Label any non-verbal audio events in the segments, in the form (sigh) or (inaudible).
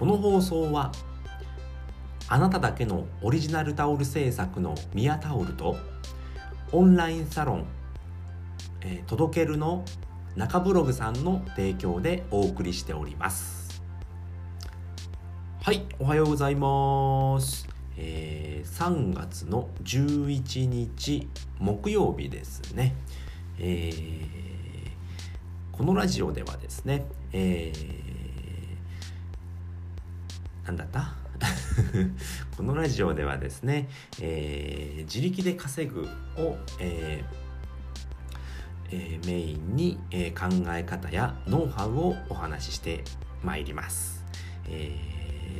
この放送はあなただけのオリジナルタオル制作のミヤタオルとオンラインサロン、えー、届けるの中ブログさんの提供でお送りしております。はいおはようございます。えー、3月の11日木曜日ですね、えー、このラジオではですね、えー、なんだった？(laughs) このラジオではですね、えー、自力で稼ぐを、えーえー、メインに、えー、考え方やノウハウをお話ししてまいります。え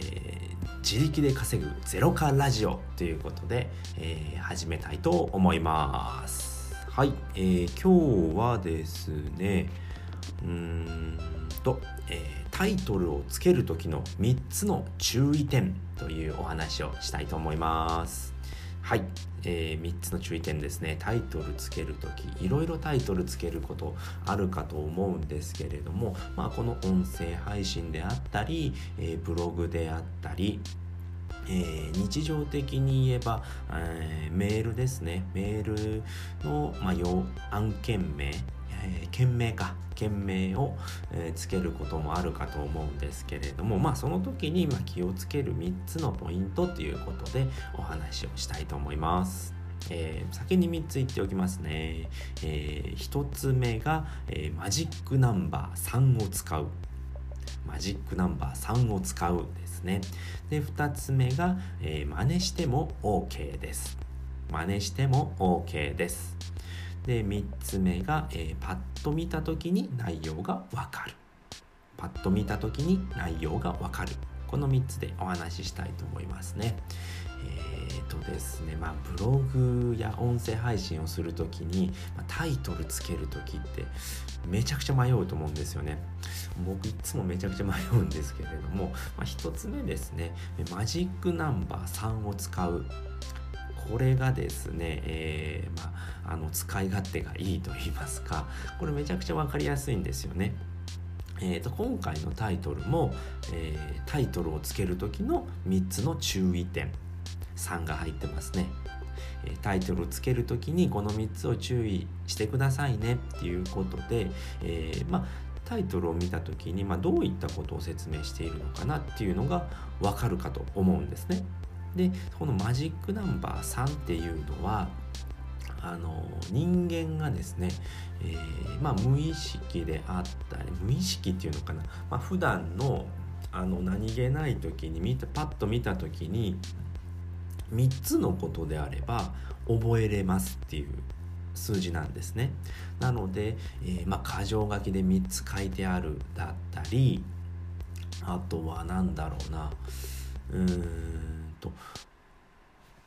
ー、自力で稼ぐゼロカラジオということで、えー、始めたいと思います。はい、えー、今日はですね、うーんと、えー、タイトルをつける時の3つの注意点というお話をしたいと思います。はい、えー、3つの注意点ですね。タイトルつける時いろいろタイトルつけることあるかと思うんですけれども、まあ、この音声配信であったり、えー、ブログであったりえー、日常的に言えば、えー、メールですね。メールの、まあ、案件名えー、件名か件名を、えー、つけることもあるかと思うんですけれどもまあその時に、ま、気をつける3つのポイントということでお話をしたいと思います。えー、先に3つ言っておきますね。えー、1つ目が、えー、マジックナンバー3を使う。マジックナンバー3を使うですね。で、2つ目が、えー、真似しても OK です。真似しても OK です。で3つ目が、えー、パッと見た時に内容がわかる。パッと見た時に内容がわかる。この3つでお話ししたいと思いますね。えーとですねまあブログや音声配信をする時に、タイトルつける時ってめちゃくちゃ迷うと思うんですよね。僕いつもめちゃくちゃ迷うんですけれども、まあ、1つ目ですね。マジックナンバー3を使う。これがですね、えー、まあ、あの使い勝手がいいと言いますかこれめちゃくちゃ分かりやすいんですよね。えーと、今回のタイトルも、えー、タイトルをつける時の3つの注意点3が入ってますね。えタイトルをつける時にこの3つを注意してくださいねっていうことで、えー、まあタイトルを見た時に、まあ、どういったことを説明しているのかなっていうのが分かるかと思うんですね。でこのマジックナンバー3っていうのはあの人間がですね、えー、まあ、無意識であったり無意識っていうのかな、まあ、普段のあの何気ない時に見てパッと見た時に3つのことであれば覚えれますっていう数字なんですね。なので、えー、まあ、箇条書きで3つ書いてあるだったりあとは何だろうな。うーん。と。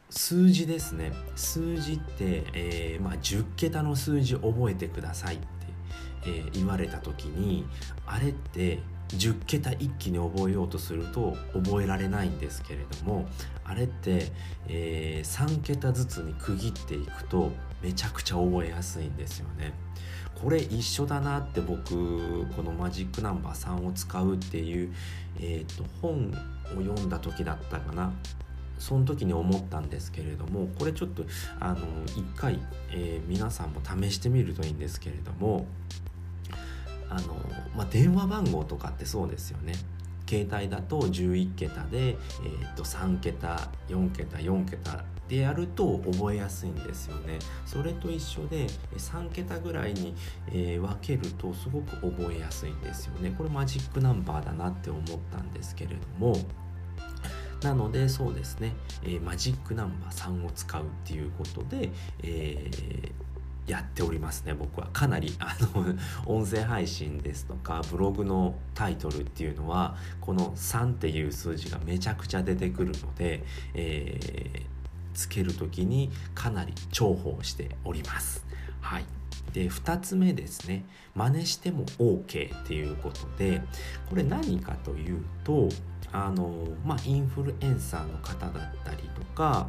数字ですね。数字って、えー、まあ、10桁の数字覚えてくださいって、えー、言われた時にあれって10桁一気に覚えようとすると覚えられないんですけれどもあれって、えー、3桁ずつに区切っていくとめちゃくちゃ覚えやすいんですよね。これ一緒だなって僕このマジックナンバー3を使うっていう、えーと本を読んだ時だったかな。その時に思ったんですけれどもこれちょっとあの一回、えー、皆さんも試してみるといいんですけれどもあの、まあ、電話番号とかってそうですよね。携帯だと11桁で、えー、と3桁4桁4桁でやると覚えやすいんですよね。それと一緒で3桁ぐらいに、えー、分けるとすごく覚えやすいんですよね。これマジックナンバーだなって思ったんですけれどもなのでそうですね、えー、マジックナンバー3を使うっていうことで、えー、やっておりますね僕は。かなりあの (laughs) 音声配信ですとかブログのタイトルっていうのはこの3っていう数字がめちゃくちゃ出てくるので、えー、つける時にかなり重宝しております。はい。で2つ目ですね。真似しても OK っていうことでこれ何かというとあのまあインフルエンサーの方だったりとか、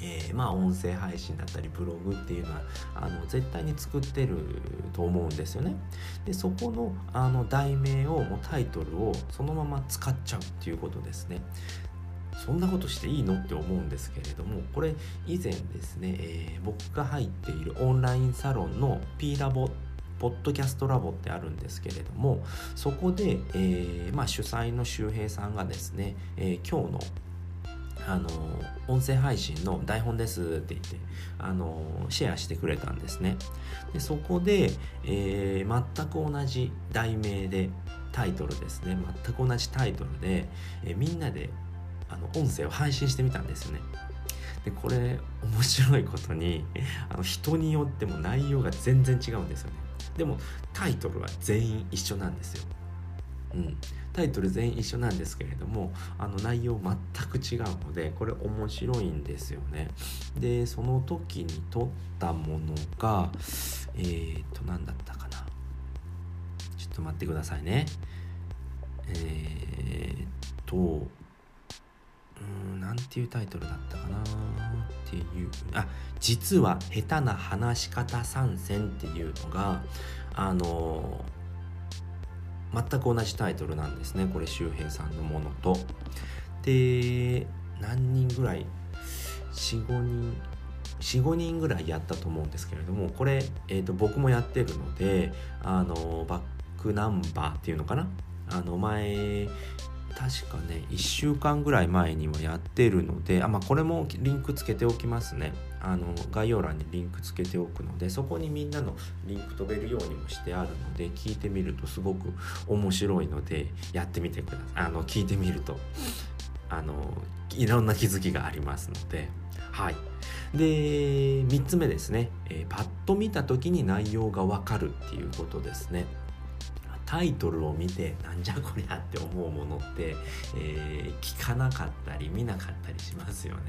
えー、まあ音声配信だったりブログっていうのはあの絶対に作ってると思うんですよね。でそこのあの題名をもうタイトルをそのまま使っちゃうっていうことですね。そんなことしていいのって思うんですけれどもこれ以前ですね、えー、僕が入っているオンラインサロンの P ラボポッドキャストラボってあるんですけれどもそこで、えーまあ、主催の周平さんがですね、えー、今日のあの音声配信の台本ですって言ってあのシェアしてくれたんですね。でそこで、えー、全く同じ題名でタイトルですね。全く同じタイトルで、えー、みんなであの音声を配信してみたんですよね。でこれ面白いことにあの人によっても内容が全然違うんですよね。でもタイトルは全員一緒なんですよ。うん、タイトル全員一緒なんですけれどもあの内容全く違うのでこれ面白いんですよね。でその時に撮ったものがえっ、と何だったかな。ちょっと待ってくださいね。えー、っとうんなんていうタイトルだったかな。っていうあ実は下手な話し方参戦っていうのがあの全く同じタイトルなんですねこれ周平さんのものと。で何人ぐらい45人45人ぐらいやったと思うんですけれどもこれ、えーと、僕もやってるのであのバックナンバーっていうのかな？あの前確かね1週間ぐらい前にもやってるのであ、まあ、これもリンクつけておきますね。あの概要欄にリンクつけておくのでそこにみんなのリンク飛べるようにもしてあるので聞いてみるとすごく面白いのでやってみてください。あの聞いてみるとあのいろんな気づきがありますので。はい。で3つ目ですね、えー、パッと見た時に内容がわかるっていうことですね。タイトルを見てなんじゃこりゃって思うものって、えー、聞かなかったり見なかったりしますよね。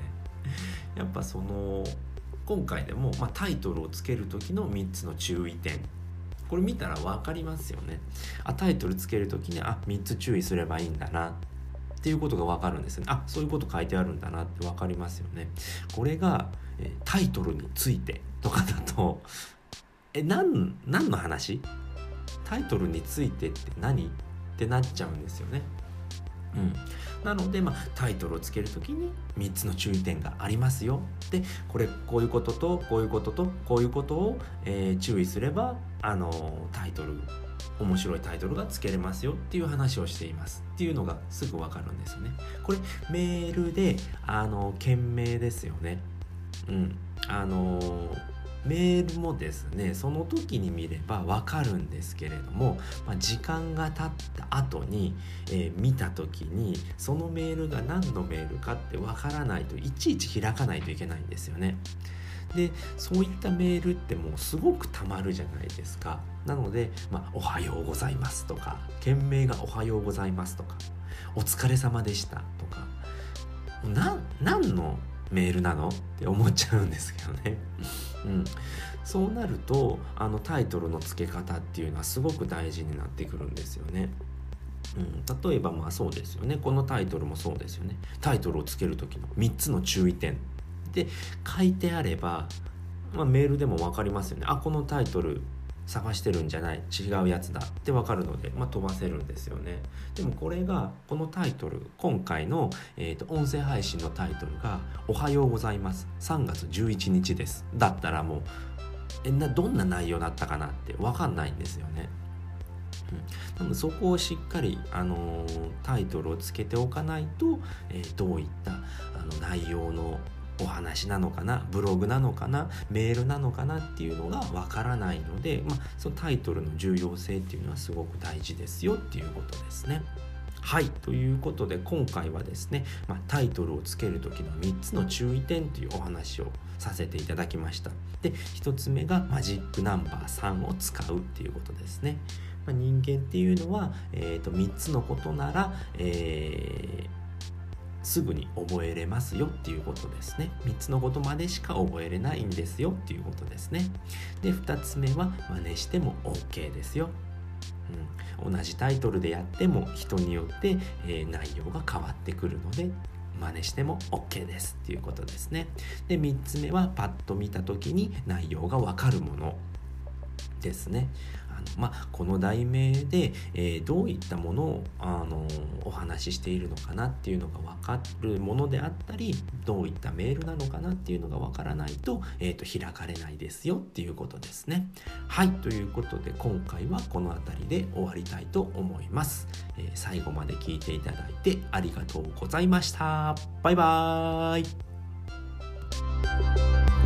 (laughs) やっぱその今回でも、まあ、タイトルをつける時の3つの注意点これ見たら分かりますよね。あタイトルつける時にあ3つ注意すればいいんだなっていうことが分かるんですよね。あそういうこと書いてあるんだなって分かりますよね。これが、えタイトルについてとかだとえ何何の話？タイトルについてって何？ってなっちゃうんですよね。うん、なので、まあ、タイトルをつける時に3つの注意点がありますよ。でこれこういうこととこういうこととこういうことを、えー、注意すればあのタイトル面白いタイトルがつけれますよ。っていう話をしています。っていうのがすぐ分かるんですよね。これメールであの件名ですよね。うん。あのメールもですねその時に見ればわかるんですけれども、まあ、時間が経った後に、えー、見た時にそのメールが何のメールかってわからないといちいち開かないといけないんですよね。でそういったメールってもうすごくたまるじゃないですか。なので、まあ、おはようございますとか件名がおはようございますとかお疲れ様でしたとかな何のメールなのって思っちゃうんですけどね。うん、そうなるとあのタイトルの付け方っていうのはすごく大事になってくるんですよね。うん、例えばまあそうですよね。このタイトルもそうですよね。タイトルをつける時の3つの注意点。で書いてあれば、まあ、メールでも分かりますよね。あこのタイトル探してるんじゃない違うやつだって分かるので、まあ、飛ばせるんですよね。でもこれがこのタイトル今回の、えーと、音声配信のタイトルが「おはようございます3月11日です」だったらもうえなどんな内容だったかなって分かんないんですよね。うん、なのでそこをしっかり、あのー、タイトルをつけておかないと、えー、どういったあの内容のお話なのかなブログなのかなメールなのかなっていうのがわからないので、まあ、そのタイトルの重要性っていうのはすごく大事ですよっていうことですね。はいということで今回はですね、まあ、タイトルをつける時の3つの注意点というお話をさせていただきましたで1つ目がマジックナンバー3を使うっていうことですね、まあ、人間っていうのは、えーと、3つのことなら、えーすぐに覚えれますよっていうことですね。3つのことまでしか覚えれないんですよっていうことですね。で2つ目は真似しても OK ですよ。うん、同じタイトルでやっても人によって、えー、内容が変わってくるので真似しても OK ですっていうことですね。で3つ目はパッと見た時に内容がわかるものですね。まあ、この題名で、えー、どういったものを、あのお話ししているのかなっていうのが分かるものであったりどういったメールなのかなっていうのが分からないと,、えーと、開かれないですよっていうことですね。はいということで今回はこの辺りで終わりたいと思います。えー、最後まで聞いていただいてありがとうございました。バイバーイ